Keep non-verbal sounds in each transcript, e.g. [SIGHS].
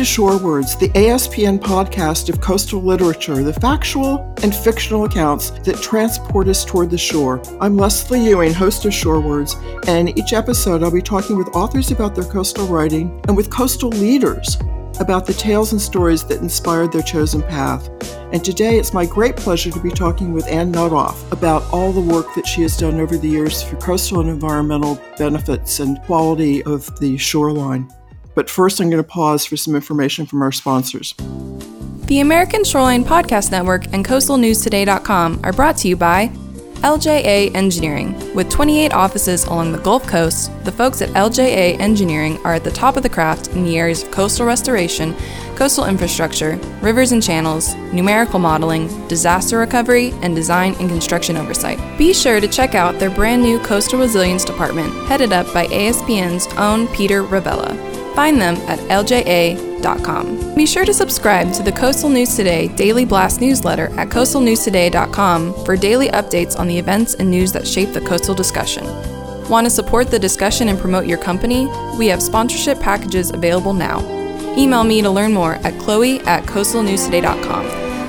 to Shorewords, the ASPN podcast of coastal literature, the factual and fictional accounts that transport us toward the shore. I'm Leslie Ewing, host of Shorewords, and each episode I'll be talking with authors about their coastal writing and with coastal leaders about the tales and stories that inspired their chosen path. And today it's my great pleasure to be talking with Anne Notthoff about all the work that she has done over the years for coastal and environmental benefits and quality of the shoreline. But first, I'm going to pause for some information from our sponsors. The American Shoreline Podcast Network and CoastalNewsToday.com are brought to you by LJA Engineering. With 28 offices along the Gulf Coast, the folks at LJA Engineering are at the top of the craft in the areas of coastal restoration, coastal infrastructure, rivers and channels, numerical modeling, disaster recovery, and design and construction oversight. Be sure to check out their brand new Coastal Resilience Department, headed up by ASPN's own Peter Ravella. Find them at lja.com. Be sure to subscribe to the Coastal News Today Daily Blast newsletter at coastalnewstoday.com for daily updates on the events and news that shape the coastal discussion. Want to support the discussion and promote your company? We have sponsorship packages available now. Email me to learn more at chloe at coastalnewstoday.com.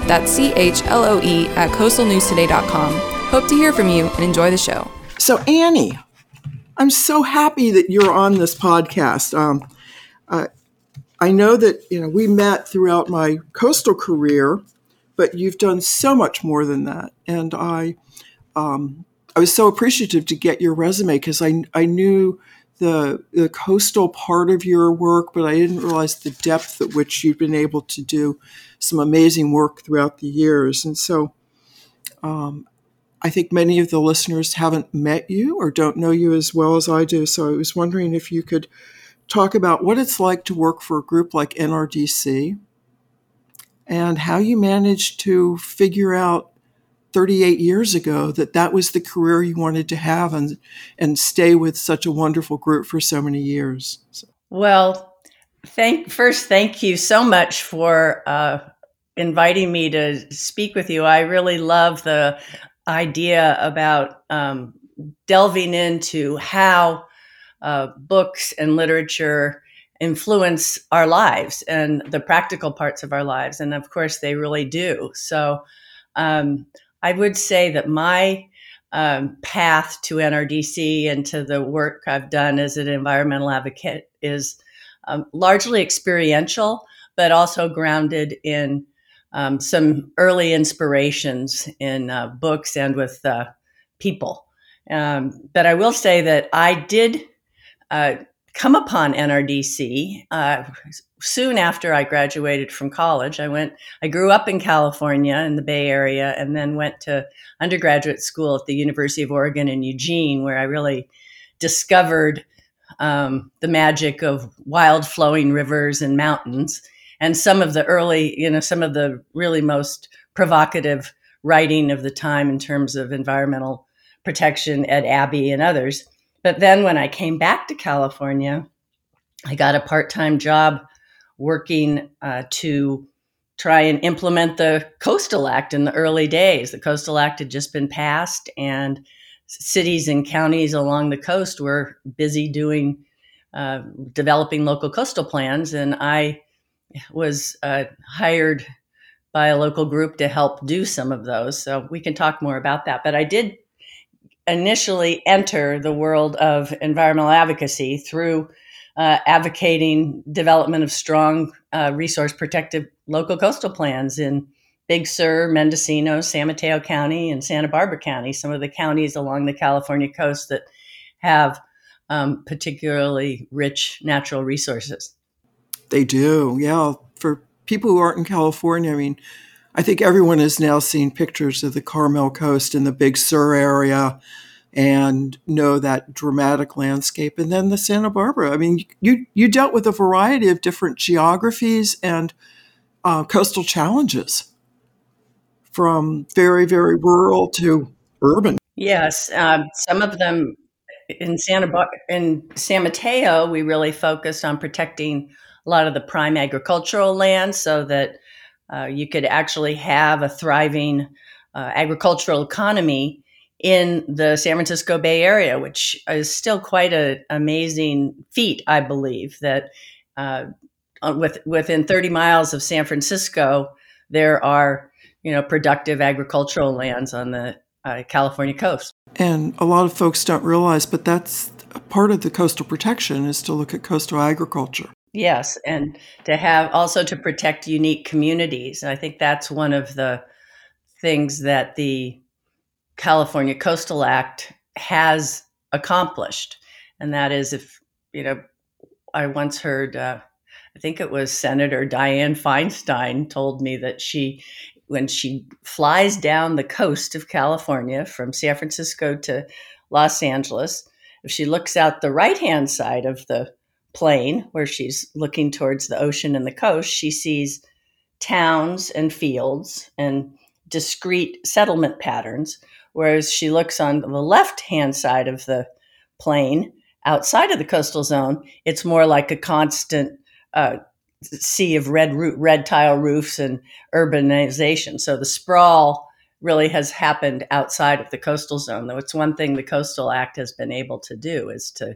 That's C H L O E at coastalnewstoday.com. Hope to hear from you and enjoy the show. So, Annie, I'm so happy that you're on this podcast. Um, uh, I know that you know we met throughout my coastal career, but you've done so much more than that, and I, um, I was so appreciative to get your resume because I I knew the the coastal part of your work, but I didn't realize the depth at which you've been able to do some amazing work throughout the years, and so. Um, I think many of the listeners haven't met you or don't know you as well as I do. So I was wondering if you could talk about what it's like to work for a group like NRDC and how you managed to figure out 38 years ago that that was the career you wanted to have and and stay with such a wonderful group for so many years. So. Well, thank first thank you so much for uh, inviting me to speak with you. I really love the idea about um, delving into how uh, books and literature influence our lives and the practical parts of our lives. And of course, they really do. So um, I would say that my um, path to NRDC and to the work I've done as an environmental advocate is um, largely experiential, but also grounded in um, some early inspirations in uh, books and with uh, people. Um, but I will say that I did uh, come upon NRDC uh, soon after I graduated from college. I went, I grew up in California in the Bay Area, and then went to undergraduate school at the University of Oregon in Eugene, where I really discovered um, the magic of wild flowing rivers and mountains and some of the early, you know, some of the really most provocative writing of the time in terms of environmental protection, Ed Abbey and others. But then when I came back to California, I got a part time job working uh, to try and implement the Coastal Act in the early days. The Coastal Act had just been passed, and cities and counties along the coast were busy doing uh, developing local coastal plans. And I was uh, hired by a local group to help do some of those. So we can talk more about that. But I did initially enter the world of environmental advocacy through uh, advocating development of strong uh, resource protective local coastal plans in Big Sur, Mendocino, San Mateo County, and Santa Barbara County, some of the counties along the California coast that have um, particularly rich natural resources. They do, yeah. For people who aren't in California, I mean, I think everyone has now seen pictures of the Carmel coast and the Big Sur area and know that dramatic landscape. And then the Santa Barbara. I mean, you, you dealt with a variety of different geographies and uh, coastal challenges from very, very rural to urban. Yes, um, some of them in Santa Bar- in San Mateo, we really focused on protecting a lot of the prime agricultural land so that uh, you could actually have a thriving uh, agricultural economy in the San Francisco Bay Area, which is still quite an amazing feat, I believe, that uh, uh, with within 30 miles of San Francisco, there are you know productive agricultural lands on the uh, California coast. And a lot of folks don't realize, but that's part of the coastal protection is to look at coastal agriculture. Yes, and to have also to protect unique communities. And I think that's one of the things that the California Coastal Act has accomplished. And that is if, you know, I once heard, uh, I think it was Senator Dianne Feinstein told me that she, when she flies down the coast of California from San Francisco to Los Angeles, if she looks out the right hand side of the plane where she's looking towards the ocean and the coast, she sees towns and fields and discrete settlement patterns. Whereas she looks on the left hand side of the plane outside of the coastal zone, it's more like a constant uh, sea of red red tile roofs and urbanization. So the sprawl really has happened outside of the coastal zone. Though it's one thing the Coastal Act has been able to do is to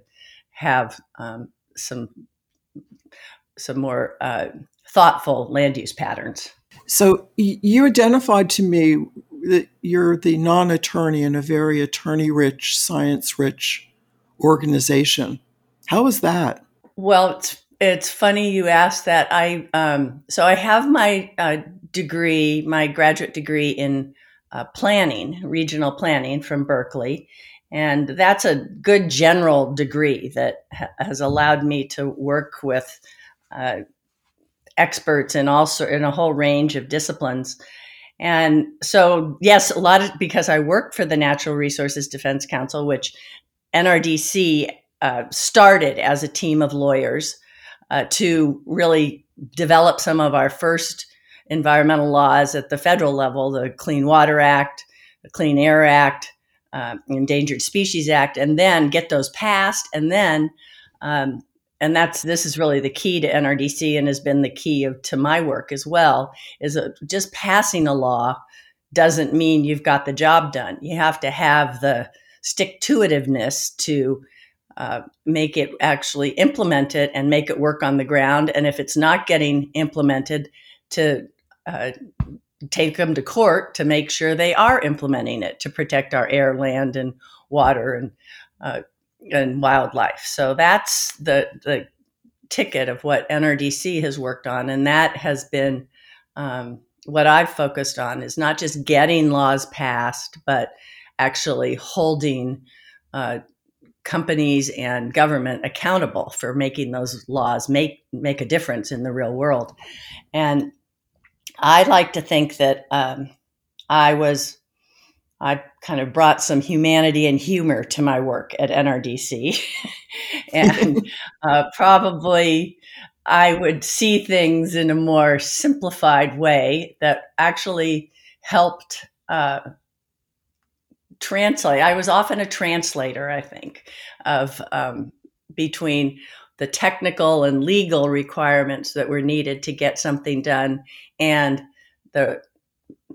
have um, some some more uh, thoughtful land use patterns. So you identified to me that you're the non-attorney in a very attorney-rich, science-rich organization. How is that? Well, it's it's funny you asked that. I um, so I have my uh, degree, my graduate degree in uh, planning, regional planning from Berkeley, and that's a good general degree that ha- has allowed me to work with uh, experts in also in a whole range of disciplines. And so, yes, a lot of because I work for the Natural Resources Defense Council, which NRDC uh, started as a team of lawyers uh, to really develop some of our first environmental laws at the federal level the Clean Water Act, the Clean Air Act, uh, Endangered Species Act, and then get those passed. And then, um, and that's this is really the key to NRDC and has been the key of, to my work as well, is just passing a law doesn't mean you've got the job done. You have to have the stick to itiveness to uh, make it actually implement it and make it work on the ground. And if it's not getting implemented, to uh, take them to court to make sure they are implementing it to protect our air, land, and water and uh, and wildlife. So that's the the ticket of what NRDC has worked on, and that has been um, what I've focused on is not just getting laws passed, but actually holding uh, companies and government accountable for making those laws make make a difference in the real world. And I like to think that um, I was, I kind of brought some humanity and humor to my work at NRDC. [LAUGHS] and uh, probably I would see things in a more simplified way that actually helped uh, translate. I was often a translator, I think, of um, between the technical and legal requirements that were needed to get something done and the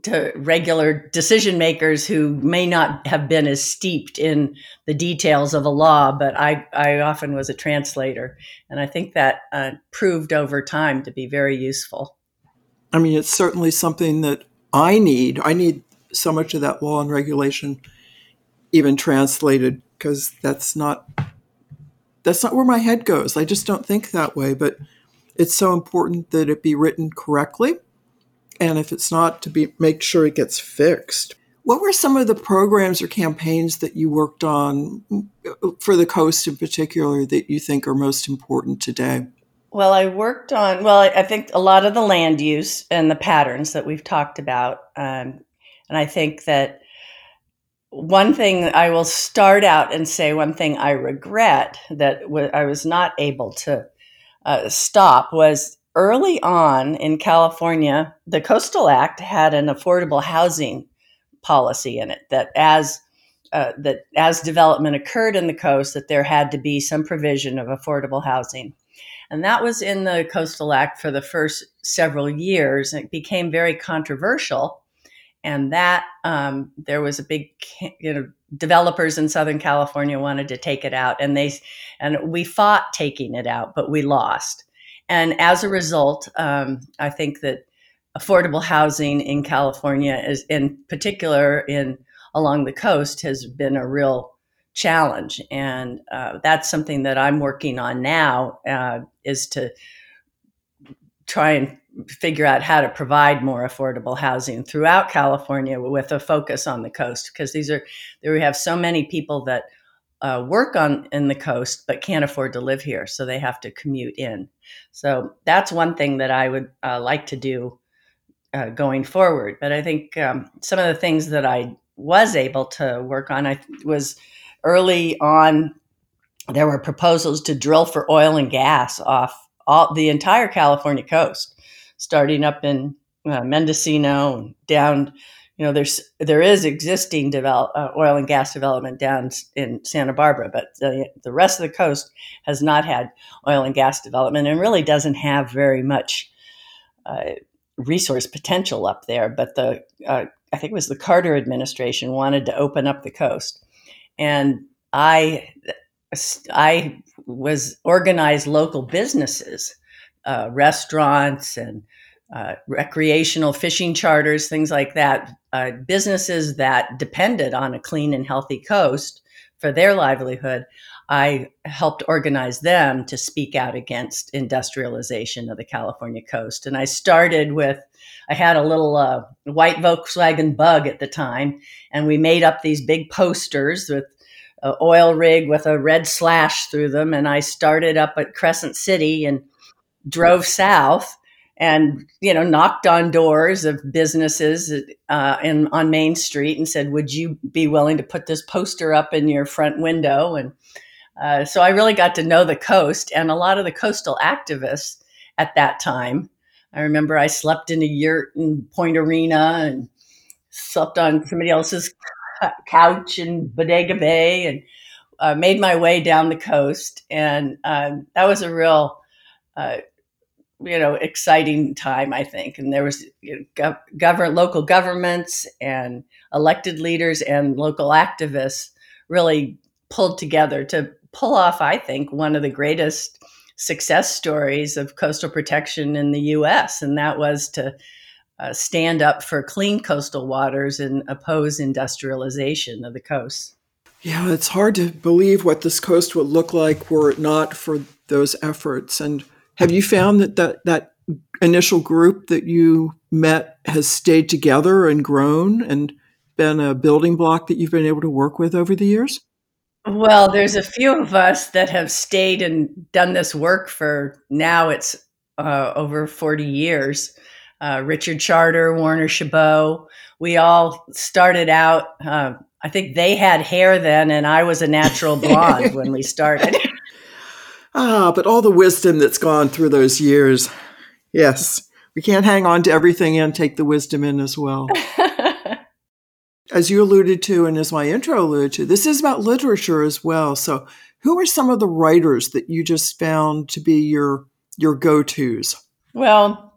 to regular decision makers who may not have been as steeped in the details of a law, but I, I often was a translator. And I think that uh, proved over time to be very useful. I mean, it's certainly something that I need. I need so much of that law and regulation even translated because that's not that's not where my head goes. I just don't think that way, but it's so important that it be written correctly and if it's not to be make sure it gets fixed. What were some of the programs or campaigns that you worked on for the coast in particular that you think are most important today? Well, I worked on, well, I think a lot of the land use and the patterns that we've talked about. Um, and I think that one thing I will start out and say one thing I regret that w- I was not able to uh, stop was early on in California, the Coastal Act had an affordable housing policy in it that as uh, that as development occurred in the coast, that there had to be some provision of affordable housing. And that was in the Coastal Act for the first several years. It became very controversial and that um, there was a big you know developers in southern california wanted to take it out and they and we fought taking it out but we lost and as a result, um, I think that affordable housing in California, is in particular in along the coast, has been a real challenge, and uh, that's something that I'm working on now. Uh, is to try and figure out how to provide more affordable housing throughout California with a focus on the coast because these are there we have so many people that uh, work on in the coast but can't afford to live here so they have to commute in. So that's one thing that i would uh, like to do uh, going forward. But i think um, some of the things that i was able to work on i was early on there were proposals to drill for oil and gas off all the entire california coast starting up in uh, mendocino down you know there's there is existing develop, uh, oil and gas development down in Santa Barbara, but the, the rest of the coast has not had oil and gas development and really doesn't have very much uh, resource potential up there. But the uh, I think it was the Carter administration wanted to open up the coast, and I I was organized local businesses, uh, restaurants and uh, recreational fishing charters, things like that, uh, businesses that depended on a clean and healthy coast for their livelihood, I helped organize them to speak out against industrialization of the California coast. And I started with, I had a little uh, white Volkswagen bug at the time, and we made up these big posters with an oil rig with a red slash through them. And I started up at Crescent City and drove south and you know knocked on doors of businesses uh, in on Main Street and said, "Would you be willing to put this poster up in your front window?" And uh, so I really got to know the coast and a lot of the coastal activists at that time. I remember I slept in a yurt in Point Arena and slept on somebody else's couch in Bodega Bay and uh, made my way down the coast, and um, that was a real uh, you know exciting time i think. And there was you know, gov- government local governments and elected leaders and local activists really pulled together to pull off i think one of the greatest success stories of coastal protection in the us and that was to uh, stand up for clean coastal waters and oppose industrialization of the coast yeah it's hard to believe what this coast would look like were it not for those efforts and have you found that that, that initial group that you met has stayed together and grown and been a building block that you've been able to work with over the years? Well, there's a few of us that have stayed and done this work for now it's uh, over 40 years. Uh, Richard Charter, Warner Chabot, we all started out. Uh, I think they had hair then, and I was a natural [LAUGHS] blonde when we started. Ah, but all the wisdom that's gone through those years. Yes, we can't hang on to everything and take the wisdom in as well. [LAUGHS] as you alluded to, and as my intro alluded to, this is about literature as well. So, who are some of the writers that you just found to be your your go tos? Well,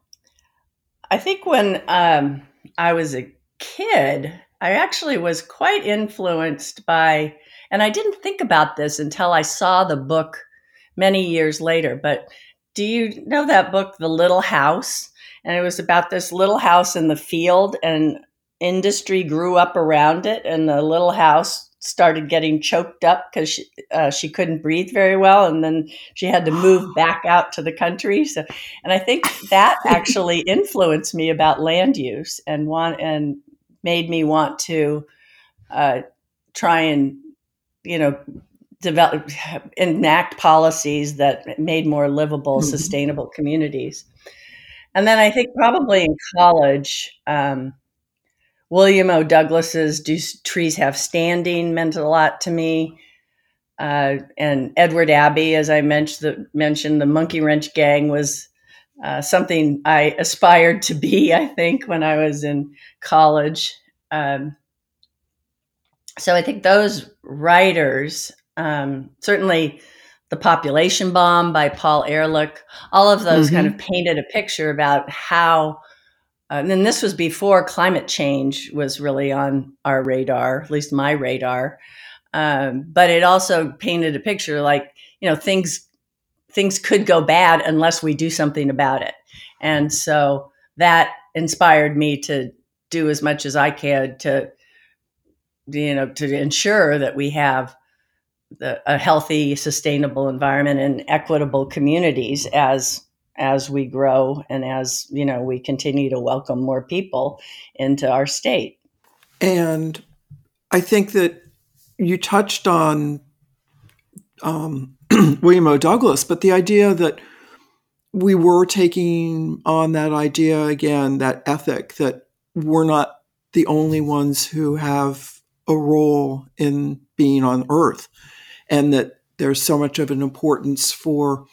I think when um, I was a kid, I actually was quite influenced by, and I didn't think about this until I saw the book many years later. But do you know that book, The Little House? And it was about this little house in the field, and industry grew up around it, and the little house started getting choked up because she, uh, she couldn't breathe very well, and then she had to move [GASPS] back out to the country. So, and I think that actually [LAUGHS] influenced me about land use and want and made me want to uh, try and you know develop enact policies that made more livable mm-hmm. sustainable communities and then i think probably in college um, william o. Douglas's do trees have standing meant a lot to me. Uh, and edward abbey as i mentioned the, mentioned the monkey wrench gang was uh, something i aspired to be [LAUGHS] i think when i was in college. Um, so i think those writers um, certainly the population bomb by paul ehrlich all of those mm-hmm. kind of painted a picture about how uh, and then this was before climate change was really on our radar at least my radar um, but it also painted a picture like you know things things could go bad unless we do something about it. And so that inspired me to do as much as I can to, you know, to ensure that we have the, a healthy, sustainable environment and equitable communities as as we grow and as you know we continue to welcome more people into our state. And I think that you touched on um, [CLEARS THROAT] William O. Douglas, but the idea that we were taking on that idea again, that ethic that we're not the only ones who have a role in being on Earth, and that there's so much of an importance for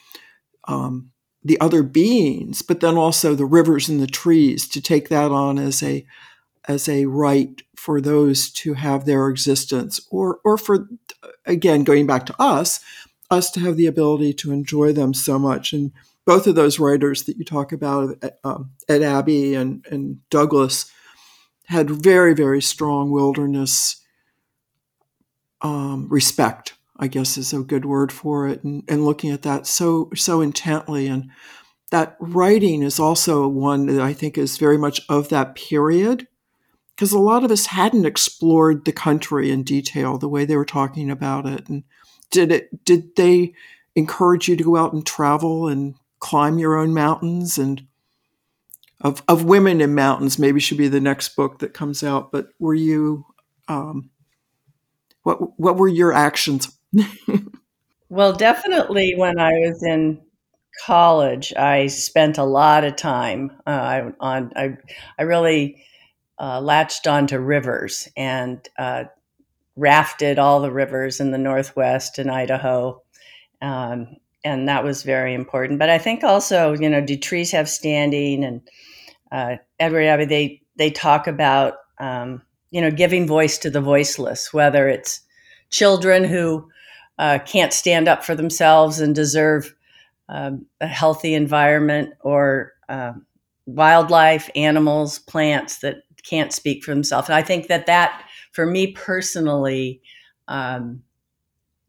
um, the other beings, but then also the rivers and the trees to take that on as a as a right for those to have their existence, or or for again going back to us, us to have the ability to enjoy them so much. And both of those writers that you talk about, um, Ed Abbey and, and Douglas, had very, very strong wilderness um, respect, I guess is a good word for it, and, and looking at that so so intently. And that writing is also one that I think is very much of that period because a lot of us hadn't explored the country in detail the way they were talking about it and did it did they encourage you to go out and travel and climb your own mountains and of, of women in mountains maybe should be the next book that comes out but were you um, what what were your actions [LAUGHS] well definitely when i was in college i spent a lot of time uh, on i i really uh, latched onto rivers and uh, rafted all the rivers in the Northwest and Idaho. Um, and that was very important. But I think also, you know, do trees have standing? And uh, Edward Abbey, they, they talk about, um, you know, giving voice to the voiceless, whether it's children who uh, can't stand up for themselves and deserve um, a healthy environment or um, wildlife, animals, plants that can't speak for themselves. And I think that that for me personally, um,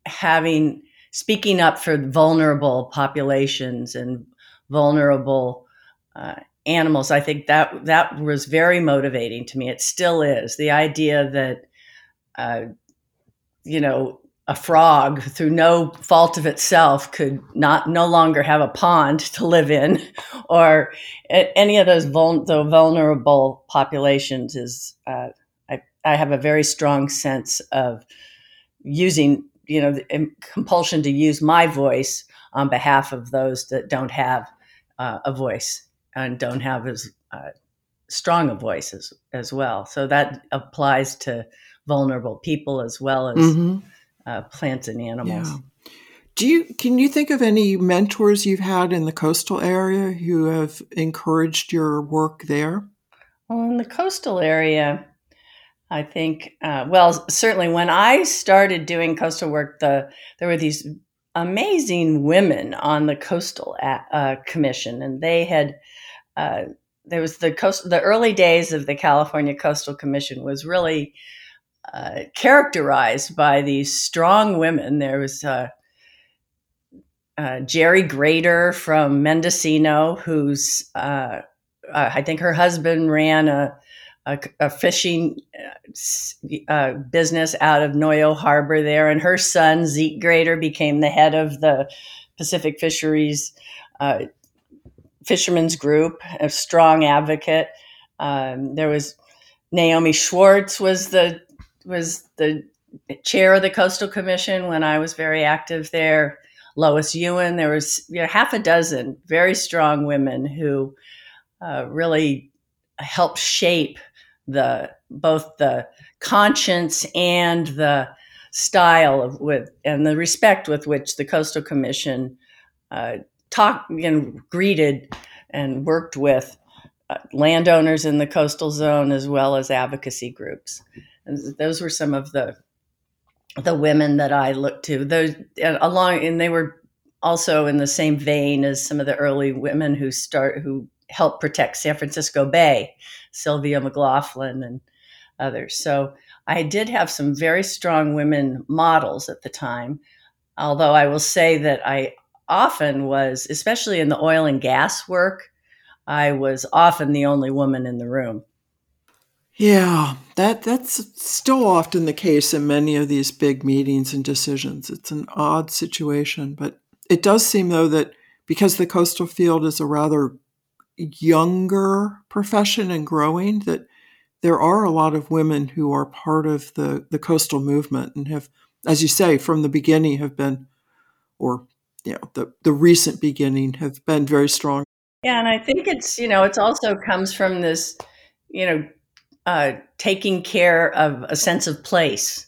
having speaking up for vulnerable populations and vulnerable uh, animals, I think that that was very motivating to me. It still is the idea that uh, you know a frog through no fault of itself could not no longer have a pond to live in [LAUGHS] or any of those vul- the vulnerable populations is uh, I have a very strong sense of using, you know, compulsion to use my voice on behalf of those that don't have uh, a voice and don't have as uh, strong a voice as, as well. So that applies to vulnerable people as well as mm-hmm. Uh, plants and animals. Yeah. Do you can you think of any mentors you've had in the coastal area who have encouraged your work there? Well, in the coastal area, I think, uh, well, certainly when I started doing coastal work, the there were these amazing women on the coastal uh, commission, and they had uh, there was the coast. The early days of the California Coastal Commission was really uh, characterized by these strong women. There was uh, uh, Jerry Grader from Mendocino, who's I think her husband ran a a, a fishing uh, uh, business out of Noyo Harbor there, and her son Zeke Grader became the head of the Pacific Fisheries uh, Fishermen's Group, a strong advocate. Um, there was Naomi Schwartz was the was the chair of the Coastal Commission when I was very active there. Lois Ewan, there was you know, half a dozen very strong women who uh, really helped shape the both the conscience and the style of with and the respect with which the coastal commission uh, talked and greeted and worked with uh, landowners in the coastal zone as well as advocacy groups and those were some of the the women that I looked to those along and they were also in the same vein as some of the early women who start who helped protect San Francisco Bay Sylvia McLaughlin and others. So I did have some very strong women models at the time. Although I will say that I often was, especially in the oil and gas work, I was often the only woman in the room. Yeah, that that's still often the case in many of these big meetings and decisions. It's an odd situation, but it does seem though that because the coastal field is a rather younger profession and growing, that there are a lot of women who are part of the, the coastal movement and have, as you say, from the beginning have been, or you know, the, the recent beginning have been very strong. Yeah, and I think it's, you know, it's also comes from this, you know, uh, taking care of a sense of place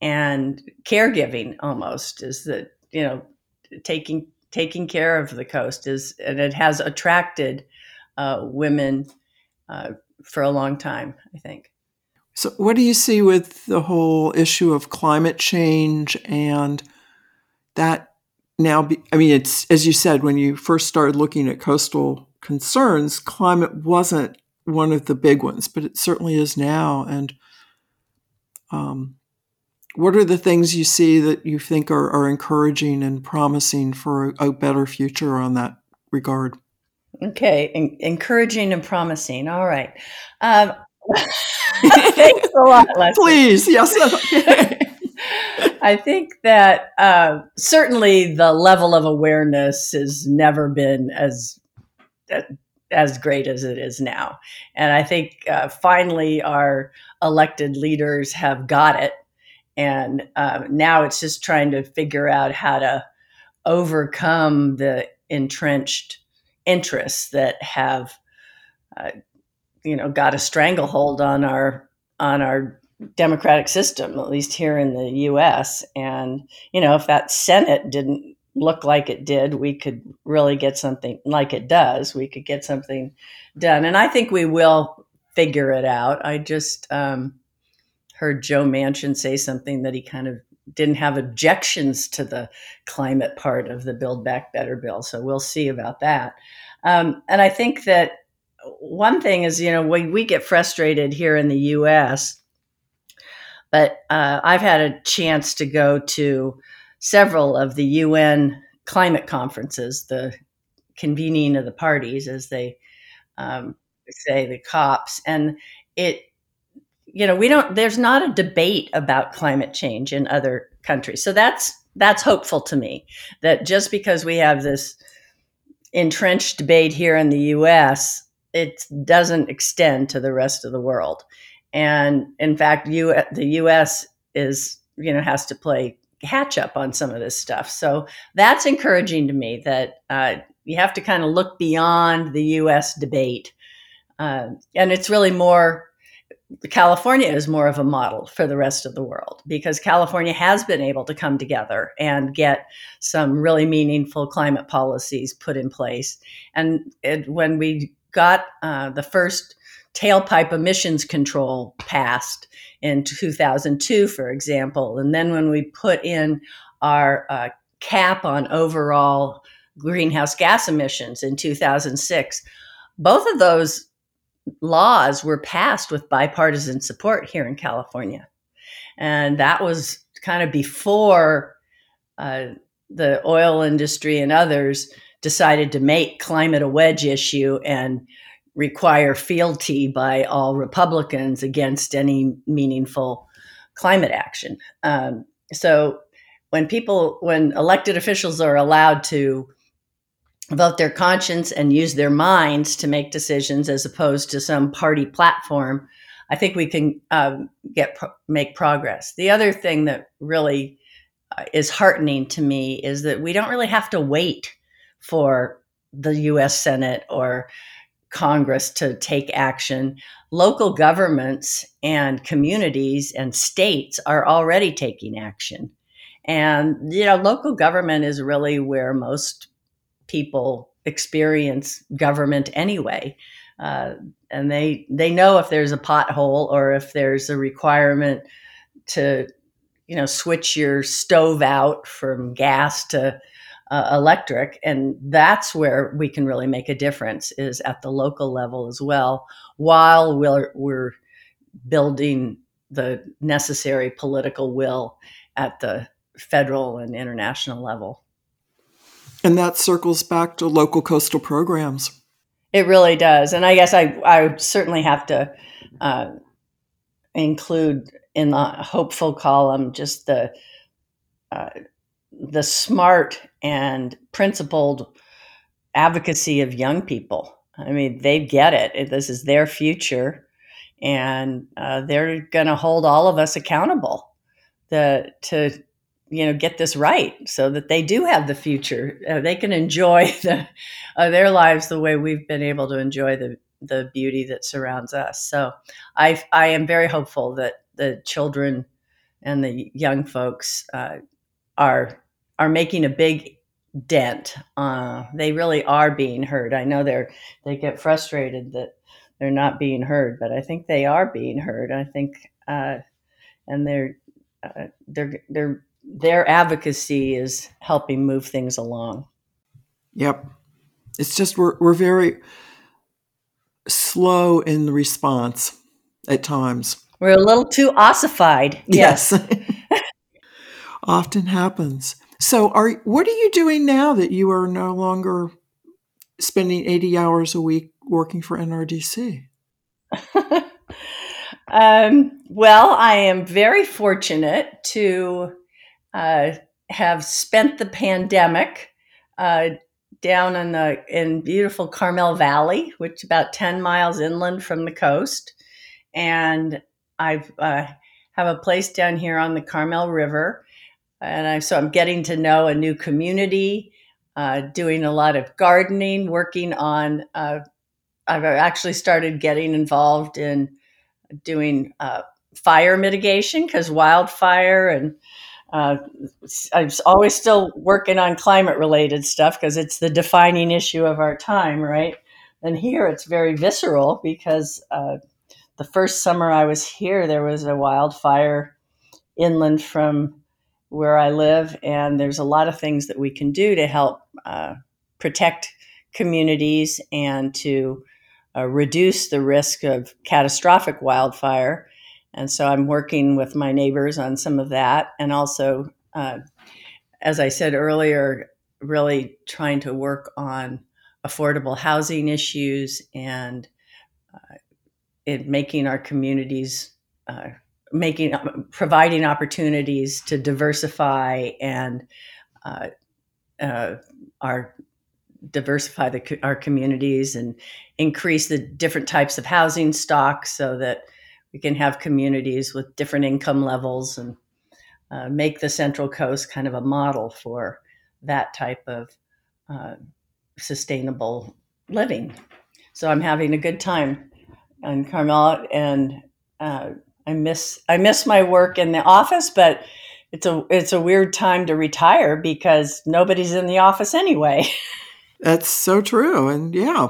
and caregiving almost is that, you know, taking taking care of the coast is, and it has attracted uh, women uh, for a long time, I think. So, what do you see with the whole issue of climate change and that now? Be, I mean, it's as you said when you first started looking at coastal concerns, climate wasn't one of the big ones, but it certainly is now. And um, what are the things you see that you think are, are encouraging and promising for a, a, better future on that regard? Okay, en- encouraging and promising. All right. Um, [LAUGHS] thanks a lot, Leslie. Please, yes. [LAUGHS] I think that uh, certainly the level of awareness has never been as as great as it is now, and I think uh, finally our elected leaders have got it, and uh, now it's just trying to figure out how to overcome the entrenched interests that have uh, you know got a stranglehold on our on our democratic system at least here in the US and you know if that senate didn't look like it did we could really get something like it does we could get something done and i think we will figure it out i just um, heard joe manchin say something that he kind of didn't have objections to the climate part of the Build Back Better bill. So we'll see about that. Um, and I think that one thing is, you know, we, we get frustrated here in the US, but uh, I've had a chance to go to several of the UN climate conferences, the convening of the parties, as they um, say, the COPs. And it you know, we don't, there's not a debate about climate change in other countries. So that's, that's hopeful to me that just because we have this entrenched debate here in the US, it doesn't extend to the rest of the world. And in fact, you, the US is, you know, has to play catch up on some of this stuff. So that's encouraging to me that uh, you have to kind of look beyond the US debate. Uh, and it's really more California is more of a model for the rest of the world because California has been able to come together and get some really meaningful climate policies put in place. And it, when we got uh, the first tailpipe emissions control passed in 2002, for example, and then when we put in our uh, cap on overall greenhouse gas emissions in 2006, both of those laws were passed with bipartisan support here in California. And that was kind of before uh, the oil industry and others decided to make climate a wedge issue and require fealty by all Republicans against any meaningful climate action. Um, so when people, when elected officials are allowed to vote their conscience and use their minds to make decisions as opposed to some party platform, I think we can um, get make progress. The other thing that really uh, is heartening to me is that we don't really have to wait for the U.S. Senate or Congress to take action. Local governments and communities and states are already taking action. And, you know, local government is really where most people experience government anyway. Uh, and they they know if there's a pothole or if there's a requirement to you know switch your stove out from gas to uh, electric and that's where we can really make a difference is at the local level as well while we're, we're building the necessary political will at the federal and international level And that circles back to local coastal programs. It really does. And I guess I, I certainly have to uh, include in the hopeful column just the uh, the smart and principled advocacy of young people. I mean, they get it. This is their future, and uh, they're going to hold all of us accountable the, to you know get this right so that they do have the future uh, they can enjoy [LAUGHS] the, uh, their lives the way we've been able to enjoy the the beauty that surrounds us so i i am very hopeful that the children and the young folks uh, are are making a big dent uh, they really are being heard i know they're they get frustrated that they're not being heard but i think they are being heard i think uh, and they're uh, they're they're their advocacy is helping move things along. Yep. It's just we're we're very slow in the response at times. We're a little too ossified. Yes. yes. [LAUGHS] [LAUGHS] Often happens. So are what are you doing now that you are no longer spending 80 hours a week working for NRDC? [LAUGHS] um, well, I am very fortunate to uh, have spent the pandemic uh, down in the in beautiful Carmel Valley, which is about ten miles inland from the coast, and I've uh, have a place down here on the Carmel River, and I so I'm getting to know a new community, uh, doing a lot of gardening, working on. Uh, I've actually started getting involved in doing uh, fire mitigation because wildfire and uh, I'm always still working on climate related stuff because it's the defining issue of our time, right? And here it's very visceral because uh, the first summer I was here, there was a wildfire inland from where I live, and there's a lot of things that we can do to help uh, protect communities and to uh, reduce the risk of catastrophic wildfire. And so I'm working with my neighbors on some of that. And also, uh, as I said earlier, really trying to work on affordable housing issues and uh, in making our communities, uh, making providing opportunities to diversify and uh, uh, our diversify the, our communities and increase the different types of housing stock so that we can have communities with different income levels and uh, make the Central Coast kind of a model for that type of uh, sustainable living. So I'm having a good time in Carmel, and uh, I miss I miss my work in the office, but it's a it's a weird time to retire because nobody's in the office anyway. [LAUGHS] That's so true, and yeah,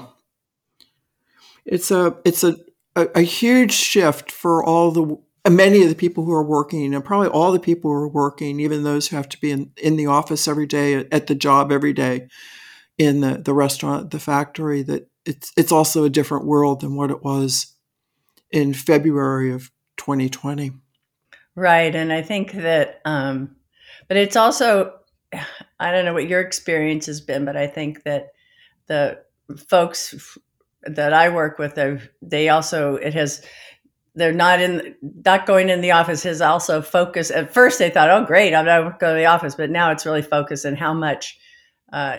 it's a it's a a, a huge shift for all the many of the people who are working and probably all the people who are working even those who have to be in, in the office every day at the job every day in the, the restaurant the factory that it's it's also a different world than what it was in february of 2020 right and i think that um but it's also [SIGHS] i don't know what your experience has been but i think that the folks that I work with, they also it has they're not in not going in the office has also focused. At first, they thought, "Oh, great, I'm not going to the office," but now it's really focused on how much uh,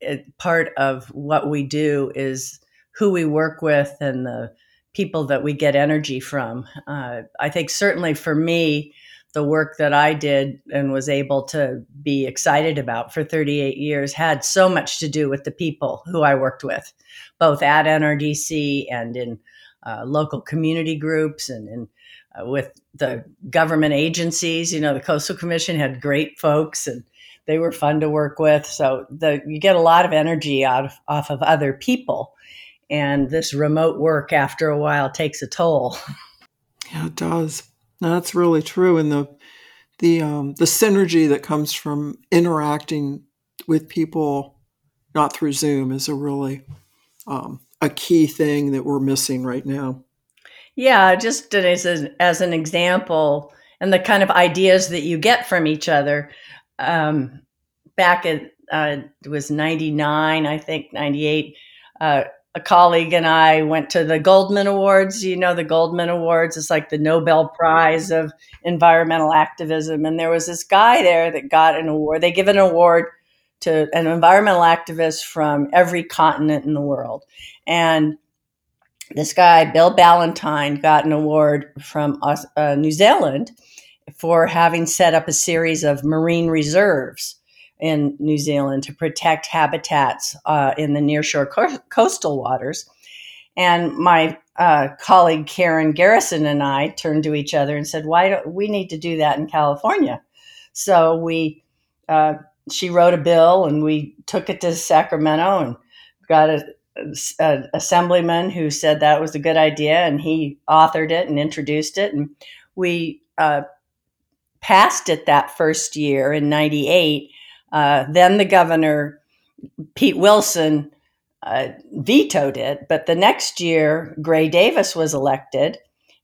it, part of what we do is who we work with and the people that we get energy from. Uh, I think certainly for me, the work that I did and was able to be excited about for 38 years had so much to do with the people who I worked with, both at NRDC and in uh, local community groups and in, uh, with the government agencies. You know, the Coastal Commission had great folks and they were fun to work with. So the, you get a lot of energy out of, off of other people. And this remote work, after a while, takes a toll. [LAUGHS] Yeah, it does. That's really true, and the the um, the synergy that comes from interacting with people, not through Zoom, is a really um, a key thing that we're missing right now. Yeah, just as an, as an example, and the kind of ideas that you get from each other. Um, back at uh, it was 99, I think, 98. Uh, a colleague and I went to the Goldman Awards. You know, the Goldman Awards is like the Nobel Prize of environmental activism. And there was this guy there that got an award. They give an award to an environmental activist from every continent in the world. And this guy, Bill Ballantine, got an award from uh, New Zealand for having set up a series of marine reserves in New Zealand to protect habitats uh, in the nearshore co- coastal waters. And my uh, colleague Karen Garrison and I turned to each other and said, "Why don't we need to do that in California?" So we, uh, she wrote a bill, and we took it to Sacramento and got a, a, assemblyman who said that was a good idea, and he authored it and introduced it, and we uh, passed it that first year in '98 uh, then the governor, Pete Wilson, uh, vetoed it. But the next year, Gray Davis was elected.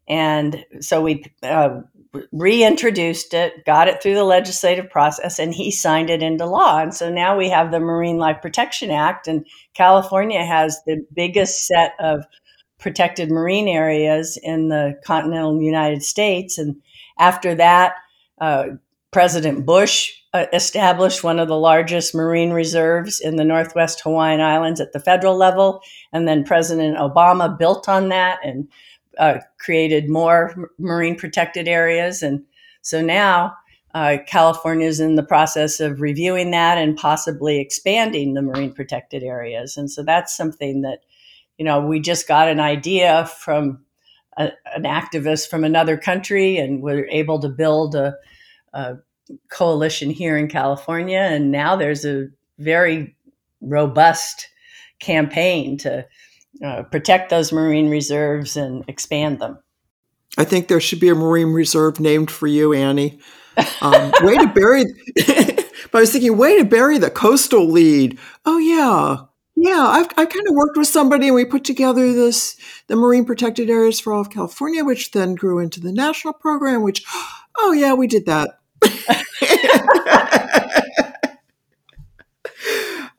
And so we uh, reintroduced it, got it through the legislative process, and he signed it into law. And so now we have the Marine Life Protection Act, and California has the biggest set of protected marine areas in the continental United States. And after that, uh, President Bush uh, established one of the largest marine reserves in the Northwest Hawaiian Islands at the federal level. And then President Obama built on that and uh, created more marine protected areas. And so now uh, California is in the process of reviewing that and possibly expanding the marine protected areas. And so that's something that, you know, we just got an idea from a, an activist from another country and we're able to build a a coalition here in California, and now there's a very robust campaign to uh, protect those marine reserves and expand them. I think there should be a marine reserve named for you, Annie. Um, [LAUGHS] way to bury. [LAUGHS] but I was thinking, way to bury the coastal lead. Oh yeah, yeah. I've I kind of worked with somebody, and we put together this the marine protected areas for all of California, which then grew into the national program. Which, [GASPS] oh yeah, we did that.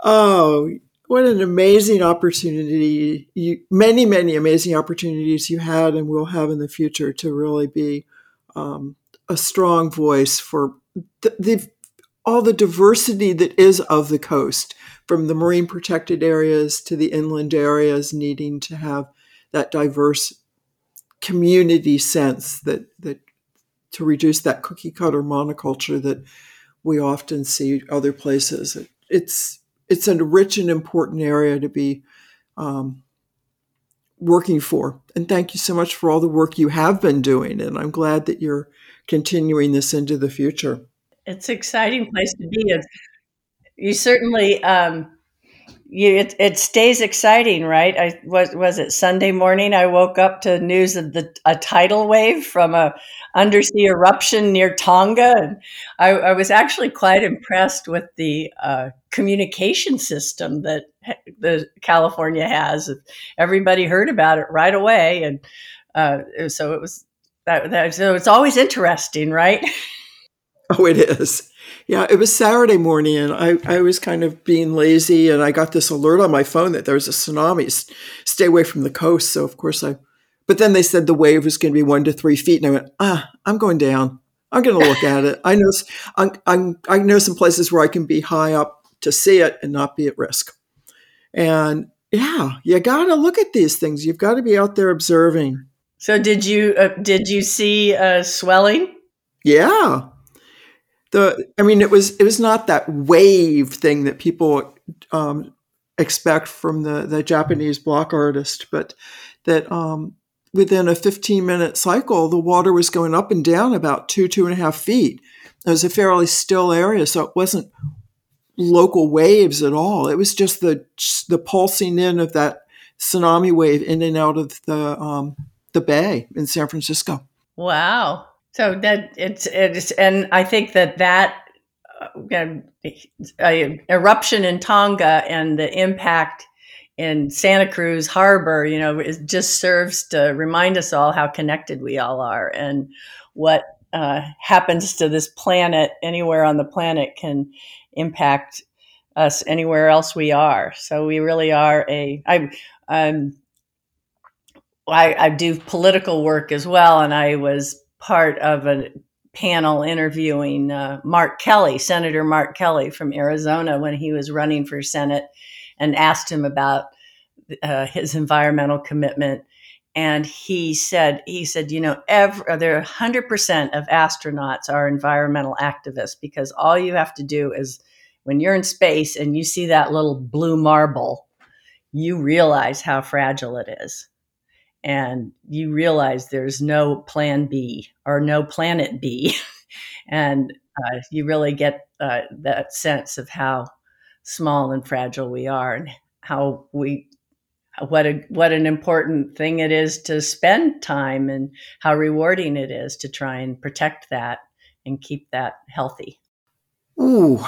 Oh, what an amazing opportunity. You, many, many amazing opportunities you had and will have in the future to really be um, a strong voice for the, the, all the diversity that is of the coast, from the marine protected areas to the inland areas, needing to have that diverse community sense that, that to reduce that cookie cutter monoculture that we often see other places. It, it's it's a rich and important area to be um, working for. And thank you so much for all the work you have been doing. And I'm glad that you're continuing this into the future. It's an exciting place to be. You certainly um, you it, it stays exciting, right? I was was it Sunday morning. I woke up to news of the a tidal wave from a undersea eruption near Tonga, and I, I was actually quite impressed with the uh, communication system that the California has. Everybody heard about it right away, and uh, so it was that, that. So it's always interesting, right? [LAUGHS] Oh, it is. Yeah, it was Saturday morning, and I, I was kind of being lazy, and I got this alert on my phone that there was a tsunami. Stay away from the coast. So, of course, I. But then they said the wave was going to be one to three feet, and I went, ah, I'm going down. I'm going to look at it. I know, I'm, I'm, I know some places where I can be high up to see it and not be at risk. And yeah, you got to look at these things. You've got to be out there observing. So, did you uh, did you see uh, swelling? Yeah, the I mean, it was it was not that wave thing that people um, expect from the the Japanese block artist, but that um, within a 15 minute cycle, the water was going up and down about two two and a half feet. It was a fairly still area, so it wasn't local waves at all. It was just the the pulsing in of that tsunami wave in and out of the um, the bay in San Francisco. Wow. So that it's it's and I think that that uh, eruption in Tonga and the impact in Santa Cruz Harbor, you know, it just serves to remind us all how connected we all are and what uh, happens to this planet anywhere on the planet can impact us anywhere else we are. So we really are a. I um, I, I do political work as well, and I was part of a panel interviewing uh, Mark Kelly, Senator Mark Kelly from Arizona, when he was running for Senate, and asked him about uh, his environmental commitment. And he said, he said, you know, every, there hundred percent of astronauts are environmental activists because all you have to do is when you're in space and you see that little blue marble, you realize how fragile it is and you realize there's no plan B or no planet B. [LAUGHS] and uh, you really get uh, that sense of how small and fragile we are and how we what a what an important thing it is to spend time and how rewarding it is to try and protect that and keep that healthy. Ooh,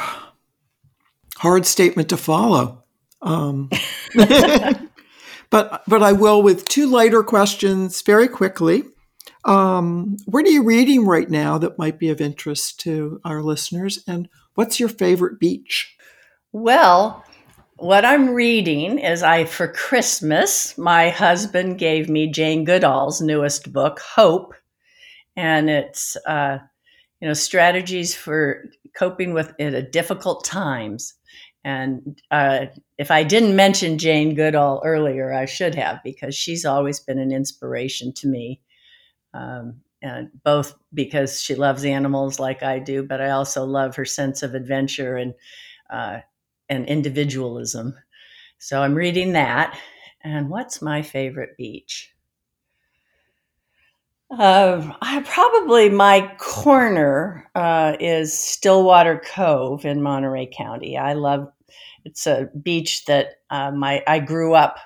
hard statement to follow. Um, [LAUGHS] [LAUGHS] but but I will with two lighter questions very quickly. Um, what are you reading right now that might be of interest to our listeners? And what's your favorite beach? Well, what I'm reading is I for Christmas, my husband gave me Jane Goodall's newest book, Hope, and it's uh, you know strategies for coping with it at difficult times. And uh, if I didn't mention Jane Goodall earlier, I should have because she's always been an inspiration to me. Um, and both because she loves animals like I do, but I also love her sense of adventure and uh, and individualism. So I'm reading that. And what's my favorite beach? Uh, I probably my corner uh, is Stillwater Cove in Monterey County. I love it's a beach that uh, my I grew up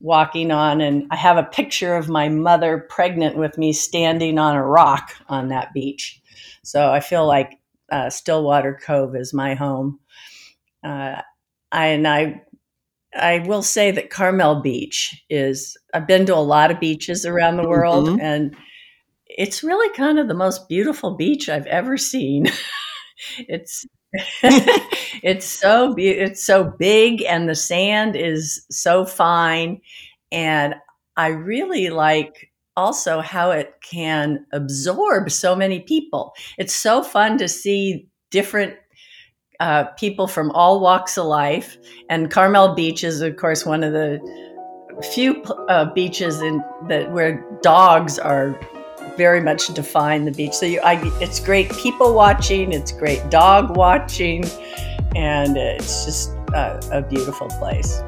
walking on, and I have a picture of my mother pregnant with me standing on a rock on that beach. So I feel like uh, Stillwater Cove is my home. Uh, I, and I I will say that Carmel Beach is. I've been to a lot of beaches around the world, mm-hmm. and it's really kind of the most beautiful beach I've ever seen. [LAUGHS] it's [LAUGHS] it's so be- it's so big and the sand is so fine and I really like also how it can absorb so many people. It's so fun to see different uh, people from all walks of life. And Carmel Beach is, of course, one of the few uh, beaches in that where dogs are very much define the beach. So you, I, it's great people watching, it's great dog watching, and it's just a, a beautiful place.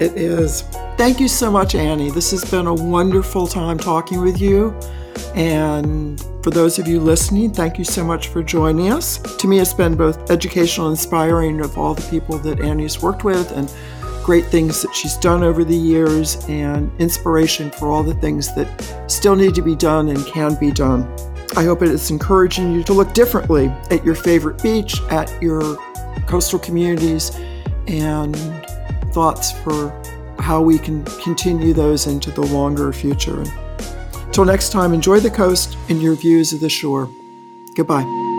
It is. Thank you so much, Annie. This has been a wonderful time talking with you. And for those of you listening, thank you so much for joining us. To me, it's been both educational and inspiring of all the people that Annie's worked with and great things that she's done over the years and inspiration for all the things that still need to be done and can be done. I hope it is encouraging you to look differently at your favorite beach, at your coastal communities, and thoughts for how we can continue those into the longer future. Until next time, enjoy the coast and your views of the shore. Goodbye.